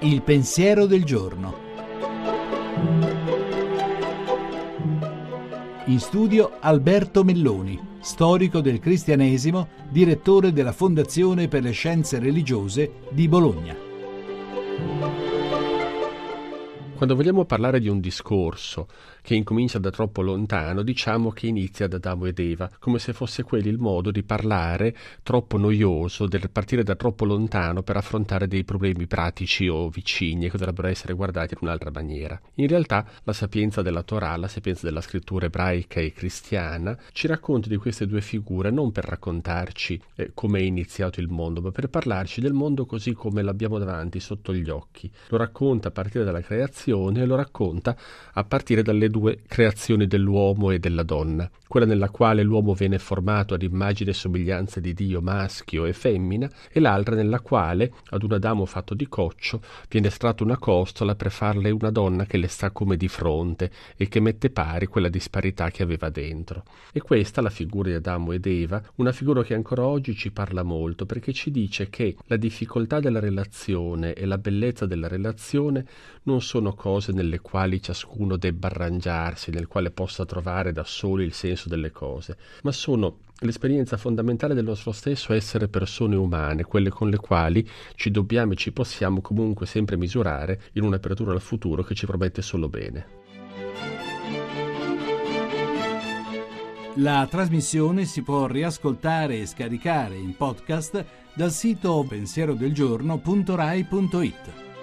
Il pensiero del giorno. In studio Alberto Melloni, storico del cristianesimo, direttore della Fondazione per le Scienze Religiose di Bologna. Quando vogliamo parlare di un discorso che incomincia da troppo lontano, diciamo che inizia da Adamo ed Eva, come se fosse quello il modo di parlare troppo noioso, del partire da troppo lontano per affrontare dei problemi pratici o vicini che dovrebbero essere guardati in un'altra maniera. In realtà la sapienza della Torah, la sapienza della scrittura ebraica e cristiana, ci racconta di queste due figure non per raccontarci eh, come è iniziato il mondo, ma per parlarci del mondo così come l'abbiamo davanti, sotto gli occhi. Lo racconta a partire dalla creazione e lo racconta a partire dalle due creazioni dell'uomo e della donna, quella nella quale l'uomo viene formato ad immagine e somiglianza di Dio maschio e femmina, e l'altra nella quale, ad un Adamo fatto di coccio, viene estratta una costola per farle una donna che le sta come di fronte e che mette pari quella disparità che aveva dentro. E questa, la figura di Adamo ed Eva, una figura che ancora oggi ci parla molto perché ci dice che la difficoltà della relazione e la bellezza della relazione non sono cose nelle quali ciascuno debba arrangiare mangiarsi, nel quale possa trovare da soli il senso delle cose, ma sono l'esperienza fondamentale del nostro stesso essere persone umane, quelle con le quali ci dobbiamo e ci possiamo comunque sempre misurare in un'apertura al futuro che ci promette solo bene. La trasmissione si può riascoltare e scaricare in podcast dal sito pensierodelgiorno.rai.it.